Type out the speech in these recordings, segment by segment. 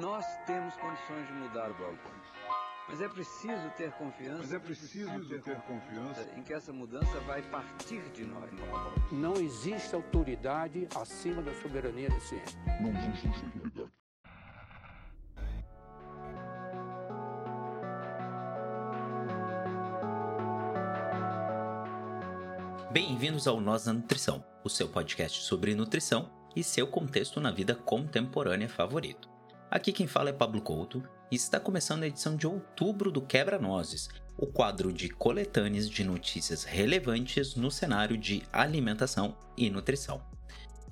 Nós temos condições de mudar o balcão. Mas é preciso ter confiança. Mas é preciso ter, ter confiança em que essa mudança vai partir de nós. Não existe autoridade acima da soberania da ciência. Não existe autoridade. Bem-vindos ao Nós na Nutrição, o seu podcast sobre nutrição e seu contexto na vida contemporânea favorito. Aqui quem fala é Pablo Couto e está começando a edição de outubro do Quebra-Nozes, o quadro de coletâneas de notícias relevantes no cenário de alimentação e nutrição.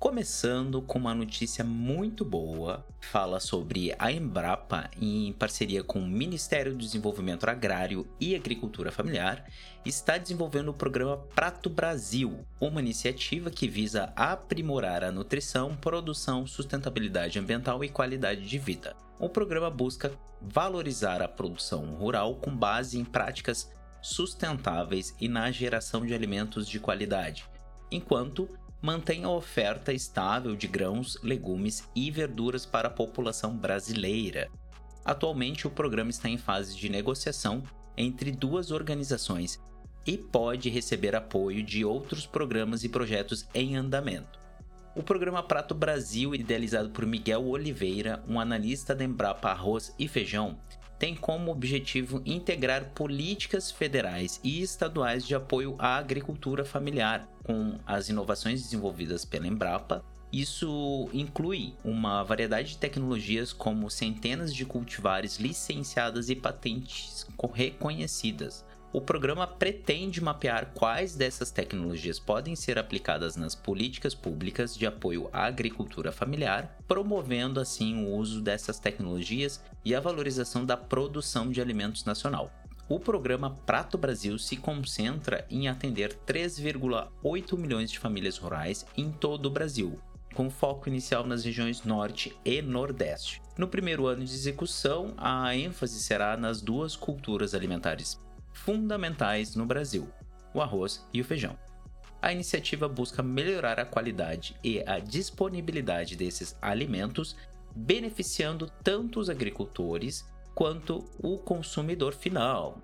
Começando com uma notícia muito boa, fala sobre a Embrapa, em parceria com o Ministério do Desenvolvimento Agrário e Agricultura Familiar, está desenvolvendo o programa Prato Brasil, uma iniciativa que visa aprimorar a nutrição, produção, sustentabilidade ambiental e qualidade de vida. O programa busca valorizar a produção rural com base em práticas sustentáveis e na geração de alimentos de qualidade, enquanto mantém a oferta estável de grãos, legumes e verduras para a população brasileira. Atualmente, o programa está em fase de negociação entre duas organizações e pode receber apoio de outros programas e projetos em andamento. O programa Prato Brasil, idealizado por Miguel Oliveira, um analista da Embrapa Arroz e Feijão, tem como objetivo integrar políticas federais e estaduais de apoio à agricultura familiar com as inovações desenvolvidas pela Embrapa. Isso inclui uma variedade de tecnologias como centenas de cultivares licenciadas e patentes reconhecidas, o programa pretende mapear quais dessas tecnologias podem ser aplicadas nas políticas públicas de apoio à agricultura familiar, promovendo assim o uso dessas tecnologias e a valorização da produção de alimentos nacional. O programa Prato Brasil se concentra em atender 3,8 milhões de famílias rurais em todo o Brasil, com foco inicial nas regiões Norte e Nordeste. No primeiro ano de execução, a ênfase será nas duas culturas alimentares fundamentais no Brasil: o arroz e o feijão. A iniciativa busca melhorar a qualidade e a disponibilidade desses alimentos, beneficiando tanto os agricultores quanto o consumidor final.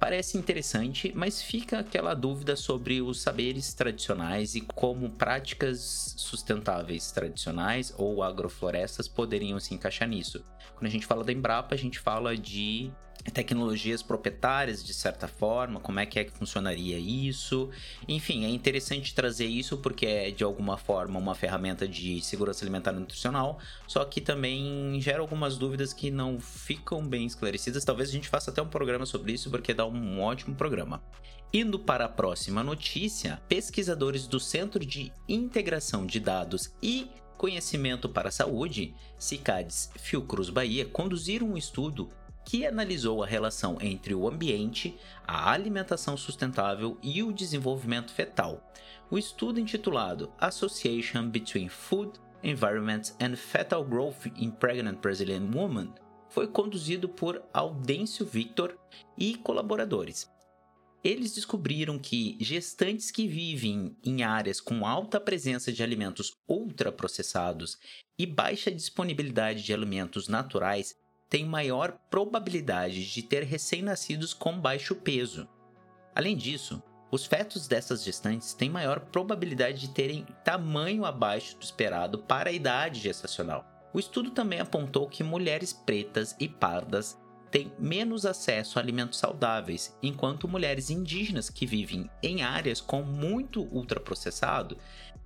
Parece interessante, mas fica aquela dúvida sobre os saberes tradicionais e como práticas sustentáveis tradicionais ou agroflorestas poderiam se encaixar nisso. Quando a gente fala da Embrapa, a gente fala de tecnologias proprietárias de certa forma, como é que é que funcionaria isso. Enfim, é interessante trazer isso porque é de alguma forma uma ferramenta de segurança alimentar e nutricional, só que também gera algumas dúvidas que não ficam bem esclarecidas. Talvez a gente faça até um programa sobre isso porque dá um ótimo programa. Indo para a próxima notícia, pesquisadores do Centro de Integração de Dados e Conhecimento para a Saúde, CICADES Fiocruz Bahia, conduziram um estudo que analisou a relação entre o ambiente, a alimentação sustentável e o desenvolvimento fetal. O estudo intitulado Association Between Food, Environment and Fetal Growth in Pregnant Brazilian Women foi conduzido por Audêncio Victor e colaboradores. Eles descobriram que gestantes que vivem em áreas com alta presença de alimentos ultraprocessados e baixa disponibilidade de alimentos naturais têm maior probabilidade de ter recém-nascidos com baixo peso. Além disso, os fetos dessas gestantes têm maior probabilidade de terem tamanho abaixo do esperado para a idade gestacional. O estudo também apontou que mulheres pretas e pardas têm menos acesso a alimentos saudáveis, enquanto mulheres indígenas que vivem em áreas com muito ultraprocessado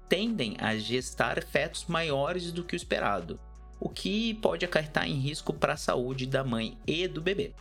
tendem a gestar fetos maiores do que o esperado o que pode acarretar em risco para a saúde da mãe e do bebê.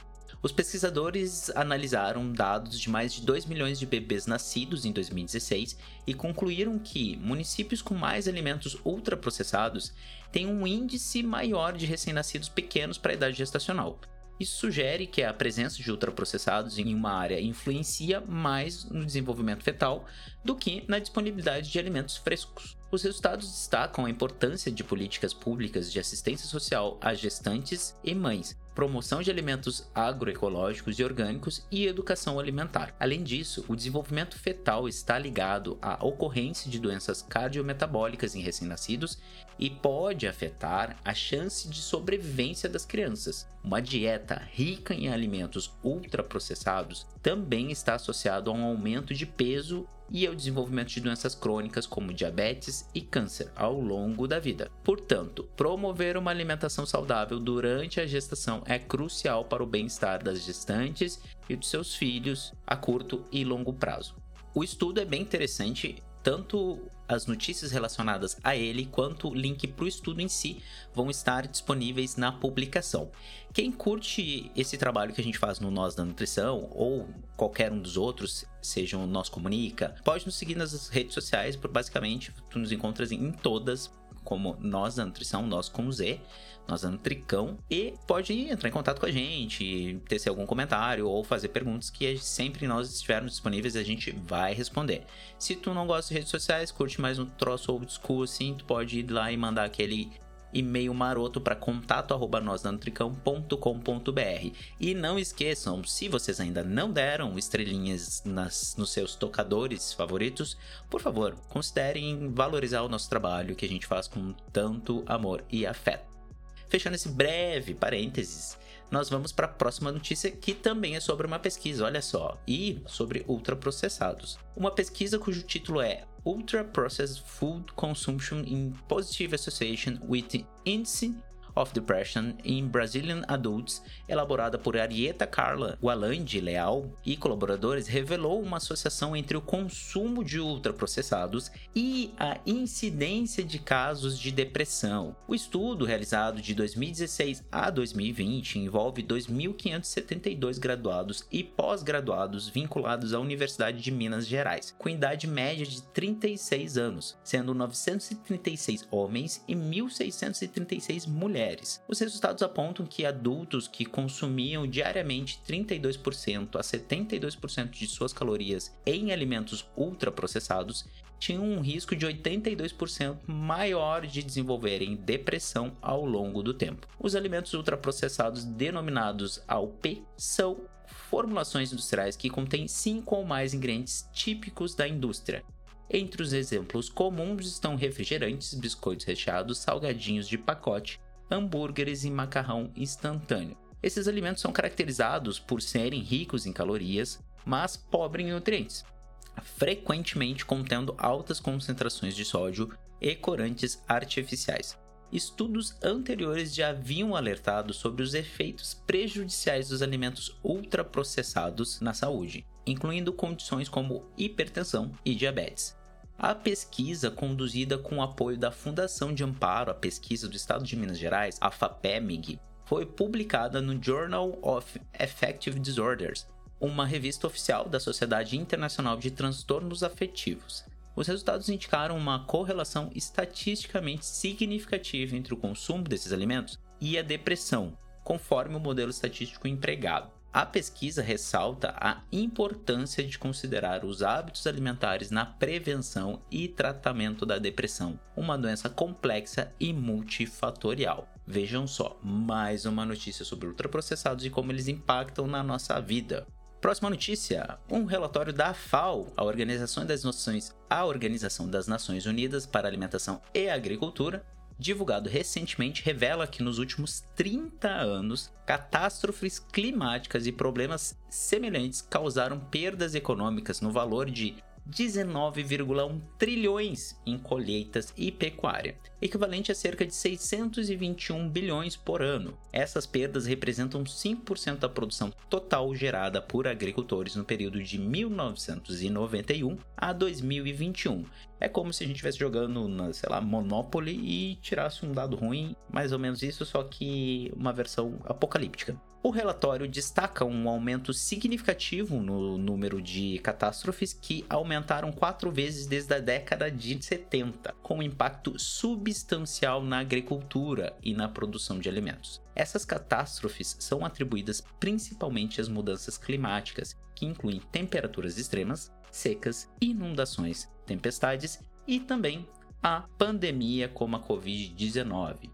Os pesquisadores analisaram dados de mais de 2 milhões de bebês nascidos em 2016 e concluíram que municípios com mais alimentos ultraprocessados têm um índice maior de recém-nascidos pequenos para a idade gestacional. Isso sugere que a presença de ultraprocessados em uma área influencia mais no desenvolvimento fetal do que na disponibilidade de alimentos frescos. Os resultados destacam a importância de políticas públicas de assistência social a gestantes e mães, promoção de alimentos agroecológicos e orgânicos e educação alimentar. Além disso, o desenvolvimento fetal está ligado à ocorrência de doenças cardiometabólicas em recém-nascidos e pode afetar a chance de sobrevivência das crianças. Uma dieta rica em alimentos ultraprocessados também está associado a um aumento de peso e ao desenvolvimento de doenças crônicas como diabetes e câncer ao longo da vida. Portanto, promover uma alimentação saudável durante a gestação é crucial para o bem-estar das gestantes e dos seus filhos a curto e longo prazo. O estudo é bem interessante tanto as notícias relacionadas a ele quanto o link para o estudo em si vão estar disponíveis na publicação. Quem curte esse trabalho que a gente faz no Nós da Nutrição ou qualquer um dos outros, seja o Nós Comunica, pode nos seguir nas redes sociais, por basicamente tu nos encontras em todas como Nós da Nutrição, Nós com Z, nós dando tricão e pode entrar em contato com a gente, tecer algum comentário ou fazer perguntas que sempre nós estivermos disponíveis a gente vai responder. Se tu não gosta de redes sociais, curte mais um troço old school assim, tu pode ir lá e mandar aquele e-mail maroto para contato@nosdanotricão.com.br. E não esqueçam, se vocês ainda não deram estrelinhas nas, nos seus tocadores favoritos, por favor, considerem valorizar o nosso trabalho que a gente faz com tanto amor e afeto. Fechando esse breve parênteses, nós vamos para a próxima notícia que também é sobre uma pesquisa, olha só, e sobre ultraprocessados. Uma pesquisa cujo título é Ultra Processed Food Consumption in Positive Association with Incidence of Depression in Brazilian Adults, elaborada por Arieta Carla Gualandi Leal e colaboradores, revelou uma associação entre o consumo de ultraprocessados e a incidência de casos de depressão. O estudo, realizado de 2016 a 2020, envolve 2.572 graduados e pós-graduados vinculados à Universidade de Minas Gerais, com idade média de 36 anos, sendo 936 homens e 1.636 mulheres mulheres. Os resultados apontam que adultos que consumiam diariamente 32% a 72% de suas calorias em alimentos ultraprocessados tinham um risco de 82% maior de desenvolverem depressão ao longo do tempo. Os alimentos ultraprocessados denominados AUP são formulações industriais que contêm cinco ou mais ingredientes típicos da indústria. Entre os exemplos comuns estão refrigerantes, biscoitos recheados, salgadinhos de pacote, hambúrgueres e macarrão instantâneo. Esses alimentos são caracterizados por serem ricos em calorias, mas pobres em nutrientes, frequentemente contendo altas concentrações de sódio e corantes artificiais. Estudos anteriores já haviam alertado sobre os efeitos prejudiciais dos alimentos ultraprocessados na saúde, incluindo condições como hipertensão e diabetes. A pesquisa, conduzida com o apoio da Fundação de Amparo à Pesquisa do Estado de Minas Gerais, a FAPEMIG, foi publicada no Journal of Affective Disorders, uma revista oficial da Sociedade Internacional de Transtornos Afetivos. Os resultados indicaram uma correlação estatisticamente significativa entre o consumo desses alimentos e a depressão, conforme o modelo estatístico empregado. A pesquisa ressalta a importância de considerar os hábitos alimentares na prevenção e tratamento da depressão, uma doença complexa e multifatorial. Vejam só, mais uma notícia sobre ultraprocessados e como eles impactam na nossa vida. Próxima notícia: um relatório da FAO, a Organização das Nações, a Organização das Nações Unidas para Alimentação e Agricultura, divulgado recentemente, revela que nos últimos 30 anos, catástrofes climáticas e problemas semelhantes causaram perdas econômicas no valor de 19,1 trilhões em colheitas e pecuária, equivalente a cerca de 621 bilhões por ano. Essas perdas representam 5% da produção total gerada por agricultores no período de 1991 a 2021. É como se a gente estivesse jogando na, sei lá, Monopoly e tirasse um dado ruim, mais ou menos isso, só que uma versão apocalíptica. O relatório destaca um aumento significativo no número de catástrofes que aumentaram quatro vezes desde a década de 70, com impacto substancial na agricultura e na produção de alimentos. Essas catástrofes são atribuídas principalmente às mudanças climáticas, que incluem temperaturas extremas, secas, inundações, tempestades e também a pandemia como a Covid-19.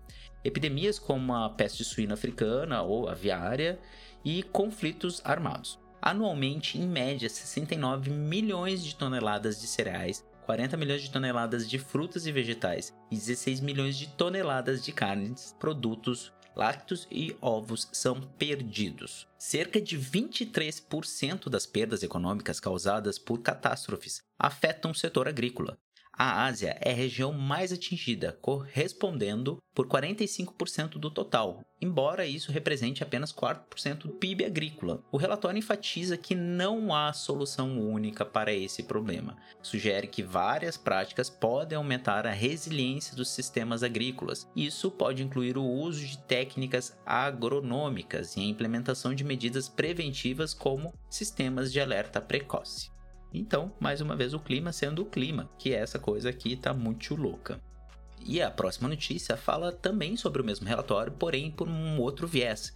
Epidemias como a peste suína africana ou aviária e conflitos armados. Anualmente, em média, 69 milhões de toneladas de cereais 40 milhões de toneladas de frutas e vegetais e 16 milhões de toneladas de carnes, produtos lácteos e ovos são perdidos. Cerca de 23% das perdas econômicas causadas por catástrofes afetam o setor agrícola, a Ásia é a região mais atingida, correspondendo por 45% do total, embora isso represente apenas 4% do PIB agrícola. O relatório enfatiza que não há solução única para esse problema. Sugere que várias práticas podem aumentar a resiliência dos sistemas agrícolas. Isso pode incluir o uso de técnicas agronômicas e a implementação de medidas preventivas como sistemas de alerta precoce. Então, mais uma vez, o clima sendo o clima, que essa coisa aqui tá muito louca. E a próxima notícia fala também sobre o mesmo relatório, porém por um outro viés.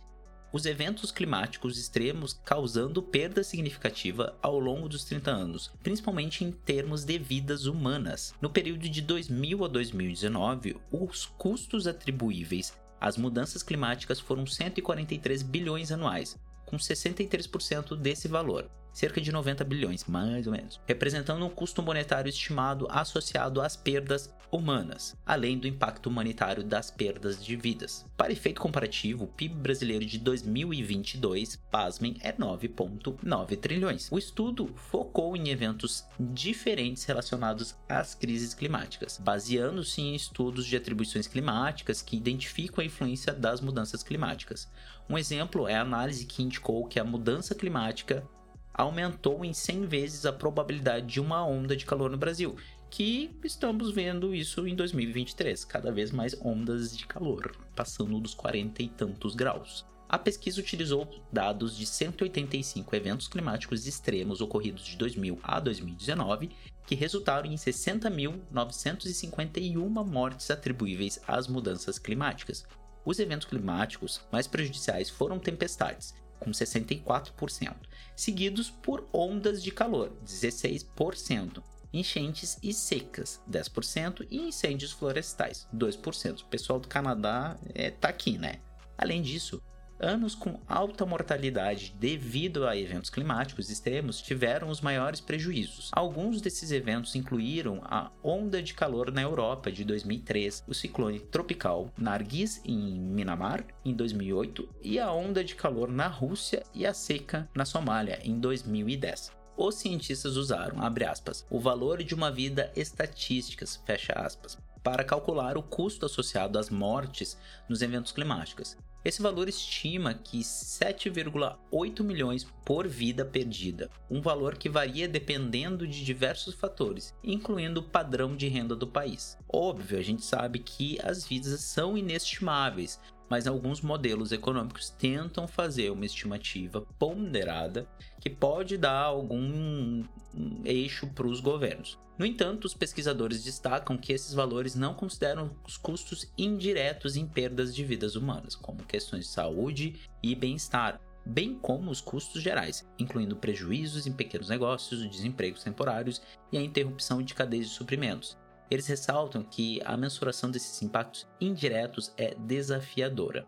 Os eventos climáticos extremos causando perda significativa ao longo dos 30 anos, principalmente em termos de vidas humanas. No período de 2000 a 2019, os custos atribuíveis às mudanças climáticas foram 143 bilhões anuais, com 63% desse valor cerca de 90 bilhões, mais ou menos, representando um custo monetário estimado associado às perdas humanas, além do impacto humanitário das perdas de vidas. Para efeito comparativo, o PIB brasileiro de 2022, pasmem, é 9,9 trilhões. O estudo focou em eventos diferentes relacionados às crises climáticas, baseando-se em estudos de atribuições climáticas que identificam a influência das mudanças climáticas. Um exemplo é a análise que indicou que a mudança climática aumentou em 100 vezes a probabilidade de uma onda de calor no Brasil, que estamos vendo isso em 2023, cada vez mais ondas de calor, passando dos 40 e tantos graus. A pesquisa utilizou dados de 185 eventos climáticos extremos ocorridos de 2000 a 2019, que resultaram em 60.951 mortes atribuíveis às mudanças climáticas. Os eventos climáticos mais prejudiciais foram tempestades, com 64%, seguidos por ondas de calor, 16%, enchentes e secas, 10%, e incêndios florestais, 2%. O pessoal do Canadá é, tá aqui, né? Além disso, anos com alta mortalidade devido a eventos climáticos extremos tiveram os maiores prejuízos. Alguns desses eventos incluíram a onda de calor na Europa de 2003, o ciclone tropical Nargis em Minamar em 2008 e a onda de calor na Rússia e a seca na Somália em 2010 os cientistas usaram, abre aspas, o valor de uma vida estatísticas, fecha aspas, para calcular o custo associado às mortes nos eventos climáticos. Esse valor estima que 7,8 milhões por vida perdida, um valor que varia dependendo de diversos fatores, incluindo o padrão de renda do país. Óbvio, a gente sabe que as vidas são inestimáveis, mas alguns modelos econômicos tentam fazer uma estimativa ponderada que pode dar algum eixo para os governos. No entanto, os pesquisadores destacam que esses valores não consideram os custos indiretos em perdas de vidas humanas, como questões de saúde e bem-estar, bem como os custos gerais, incluindo prejuízos em pequenos negócios, desempregos temporários e a interrupção de cadeias de suprimentos. Eles ressaltam que a mensuração desses impactos indiretos é desafiadora.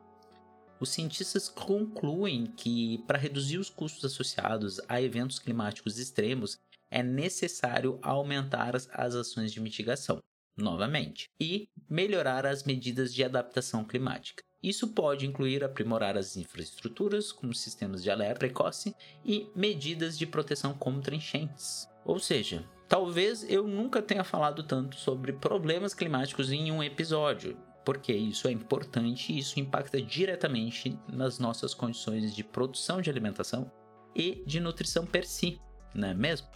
Os cientistas concluem que, para reduzir os custos associados a eventos climáticos extremos, é necessário aumentar as, ações de mitigação, novamente, e melhorar as medidas de adaptação climática. Isso pode incluir aprimorar as infraestruturas, como sistemas de alerta precoce e medidas de proteção contra enchentes. Ou seja, talvez eu nunca tenha falado tanto sobre problemas climáticos em um episódio, porque isso é importante e isso impacta diretamente nas nossas condições de produção de alimentação e de nutrição per si, não é mesmo?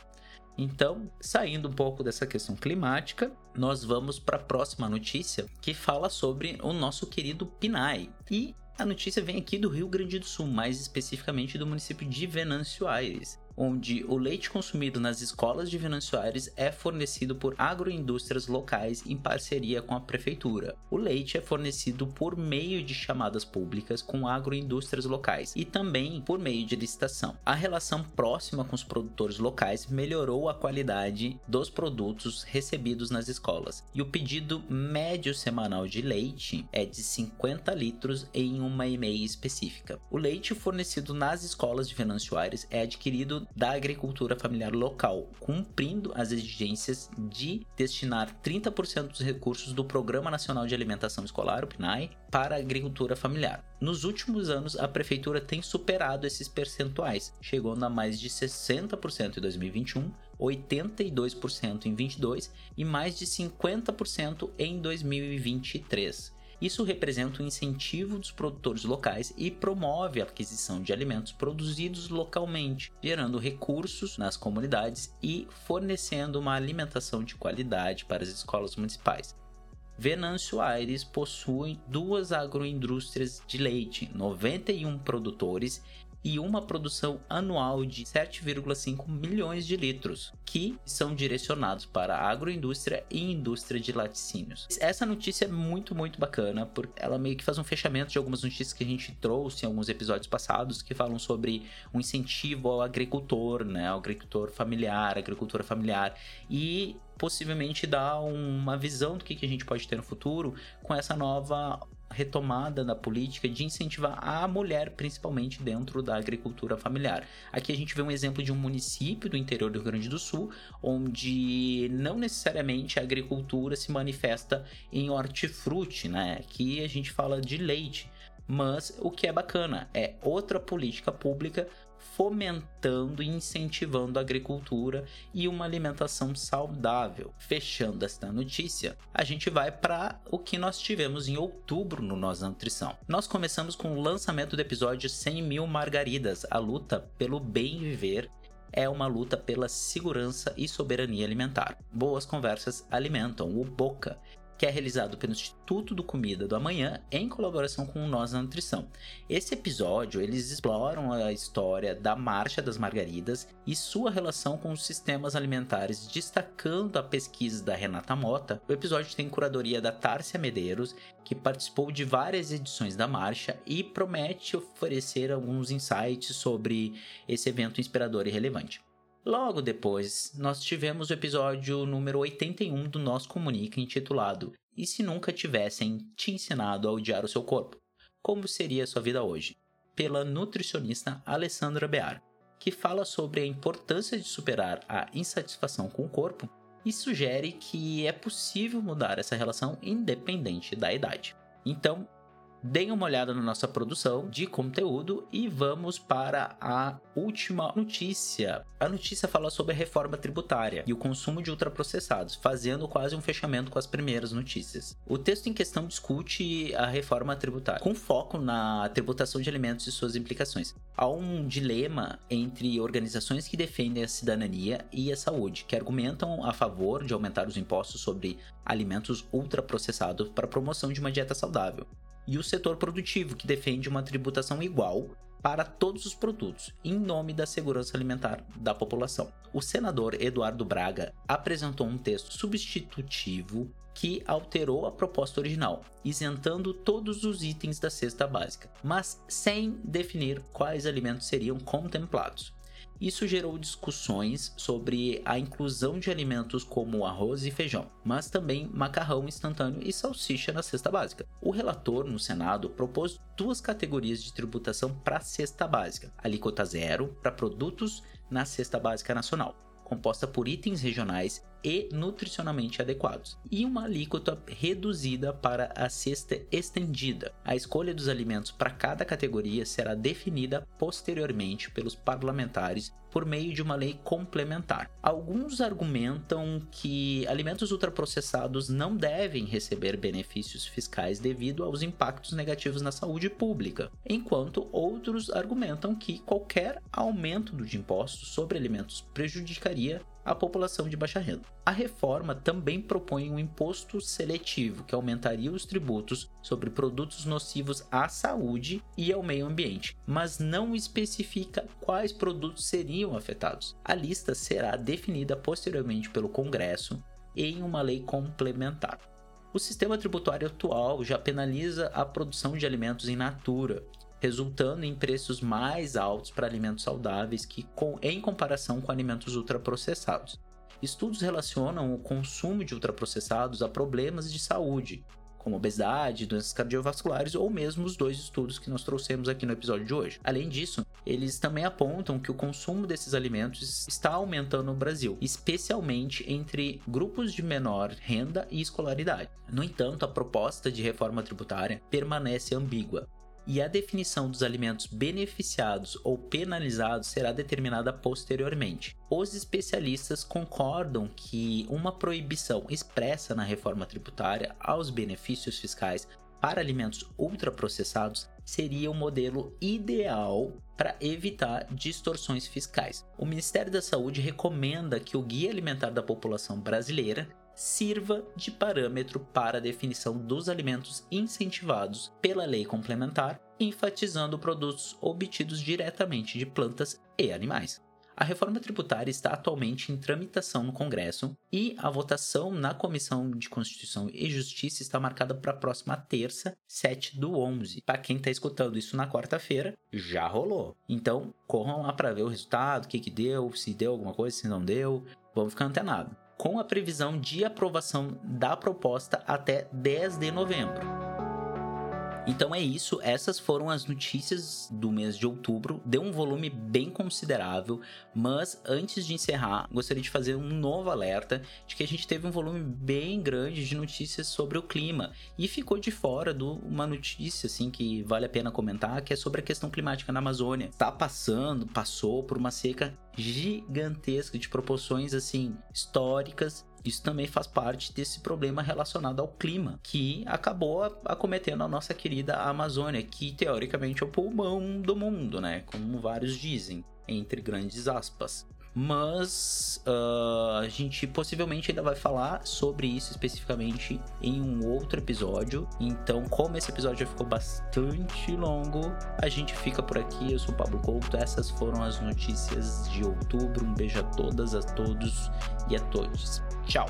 Então, saindo um pouco dessa questão climática, nós vamos para a próxima notícia que fala sobre o nosso querido Pinai. E a notícia vem aqui do Rio Grande do Sul, mais especificamente do município de Venâncio Aires. Onde o leite consumido nas escolas de Venâncio Aires é fornecido por agroindústrias locais em parceria com a prefeitura. O leite é fornecido por meio de chamadas públicas com agroindústrias locais e também por meio de licitação. A relação próxima com os produtores locais melhorou a qualidade dos produtos recebidos nas escolas e o pedido médio semanal de leite é de 50 litros em uma EMEI específica. O leite fornecido nas escolas de Venâncio Aires é adquirido da agricultura familiar local, cumprindo as exigências de destinar 30% dos recursos do Programa Nacional de Alimentação Escolar, o PNAE, para a agricultura familiar. Nos últimos anos, a prefeitura tem superado esses percentuais, chegando a mais de 60% em 2021, 82% em 22 e mais de 50% em 2023. Isso representa um incentivo dos produtores locais e promove a aquisição de alimentos produzidos localmente, gerando recursos nas comunidades e fornecendo uma alimentação de qualidade para as escolas municipais. Venâncio Aires possui duas agroindústrias de leite, 91 produtores e uma produção anual de 7,5 milhões de litros, que são direcionados para a agroindústria e indústria de laticínios. Essa notícia é muito, muito bacana, porque ela meio que faz um fechamento de algumas notícias que a gente trouxe em alguns episódios passados, que falam sobre um incentivo ao agricultor, né, ao agricultor familiar, agricultura familiar, e possivelmente dá uma visão do que, que a gente pode ter no futuro com essa nova retomada da política de incentivar a mulher, principalmente dentro da agricultura familiar. Aqui a gente vê um exemplo de um município do interior do Rio Grande do Sul, onde não necessariamente a agricultura se manifesta em hortifruti, né? Aqui a gente fala de leite. Mas o que é bacana é outra política pública fomentando e incentivando a agricultura e uma alimentação saudável. Fechando esta notícia, a gente vai para o que nós tivemos em outubro no Nós Nutrição. Nós começamos com o lançamento do episódio 100 mil margaridas, a luta pelo bem viver é uma luta pela segurança e soberania alimentar. Boas conversas alimentam. O Boca que é realizado pelo Instituto do Comida do Amanhã em colaboração com Nós na Nutrição. Esse episódio eles exploram a história da Marcha das Margaridas e sua relação com os sistemas alimentares, destacando a pesquisa da Renata Mota. O episódio tem curadoria da Tárcia Medeiros, que participou de várias edições da marcha e promete oferecer alguns insights sobre esse evento inspirador e relevante. Logo depois, nós tivemos o episódio número 81 do Nós Comunica, intitulado E se nunca tivessem te ensinado a odiar o seu corpo? Como seria a sua vida hoje? Pela nutricionista Alessandra Bear, que fala sobre a importância de superar a insatisfação com o corpo e sugere que é possível mudar essa relação independente da idade. Então, Deem uma olhada na nossa produção de conteúdo e vamos para a última notícia. A notícia fala sobre a reforma tributária e o consumo de ultraprocessados, fazendo quase um fechamento com as primeiras notícias. O texto em questão discute a reforma tributária, com foco na tributação de alimentos e suas implicações. Há um dilema entre organizações que defendem a cidadania e a saúde, que argumentam a favor de aumentar os impostos sobre alimentos ultraprocessados para a promoção de uma dieta saudável e o setor produtivo, que defende uma tributação igual para todos os produtos, em nome da segurança alimentar da população. O senador Eduardo Braga apresentou um texto substitutivo que alterou a proposta original, isentando todos os itens da cesta básica, mas sem definir quais alimentos seriam contemplados. Isso gerou discussões sobre a inclusão de alimentos como arroz e feijão, mas também macarrão instantâneo e salsicha na cesta básica. O relator no Senado propôs duas categorias de tributação para a cesta básica: alíquota zero para produtos na cesta básica nacional, composta por itens regionais e nutricionalmente adequados, e uma alíquota reduzida para a cesta estendida. A escolha dos alimentos para cada categoria será definida posteriormente pelos parlamentares por meio de uma lei complementar. Alguns argumentam que alimentos ultraprocessados não devem receber benefícios fiscais devido aos impactos negativos na saúde pública, enquanto outros argumentam que qualquer aumento de impostos sobre alimentos prejudicaria a população de baixa renda. A reforma também propõe um imposto seletivo que aumentaria os tributos sobre produtos nocivos à saúde e ao meio ambiente, mas não especifica quais produtos seriam afetados. A lista será definida posteriormente pelo Congresso em uma lei complementar. O sistema tributário atual já penaliza a produção de alimentos em natura, resultando em preços mais altos para alimentos saudáveis que em comparação com alimentos ultraprocessados. Estudos relacionam o consumo de ultraprocessados a problemas de saúde, como obesidade, doenças cardiovasculares ou mesmo os dois estudos que nós trouxemos aqui no episódio de hoje. Além disso, eles também apontam que o consumo desses alimentos está aumentando no Brasil, especialmente entre grupos de menor renda e escolaridade. No entanto, a proposta de reforma tributária permanece ambígua e a definição dos alimentos beneficiados ou penalizados será determinada posteriormente. Os especialistas concordam que uma proibição expressa na reforma tributária aos benefícios fiscais para alimentos ultraprocessados seria o modelo ideal para evitar distorções fiscais. O Ministério da Saúde recomenda que o Guia Alimentar da População Brasileira sirva de parâmetro para a definição dos alimentos incentivados pela lei complementar, enfatizando produtos obtidos diretamente de plantas e animais. A reforma tributária está atualmente em tramitação no Congresso e a votação na Comissão de Constituição e Justiça está marcada para a próxima terça, 7 do 11. Para quem está escutando isso na quarta-feira, já rolou. Então, corram lá para ver o resultado, o que, que deu, se deu alguma coisa, se não deu. Vamos ficar antenado com a previsão de aprovação da proposta até 10 de novembro. Então é isso, essas foram as notícias do mês de outubro. Deu um volume bem considerável, mas antes de encerrar, gostaria de fazer um novo alerta de que a gente teve um volume bem grande de notícias sobre o clima e ficou de fora de uma notícia assim que vale a pena comentar, que é sobre a questão climática na Amazônia. Está passando, passou por uma seca gigantesca de proporções assim históricas isso também faz parte desse problema relacionado ao clima, que acabou acometendo a nossa querida Amazônia, que teoricamente é o pulmão do mundo, né? Como vários dizem, entre grandes aspas mas uh, a gente possivelmente ainda vai falar sobre isso especificamente em um outro episódio. Então, como esse episódio já ficou bastante longo, a gente fica por aqui. Eu sou o Pablo Couto, essas foram as notícias de outubro. Um beijo a todas, a todos e a todos. Tchau!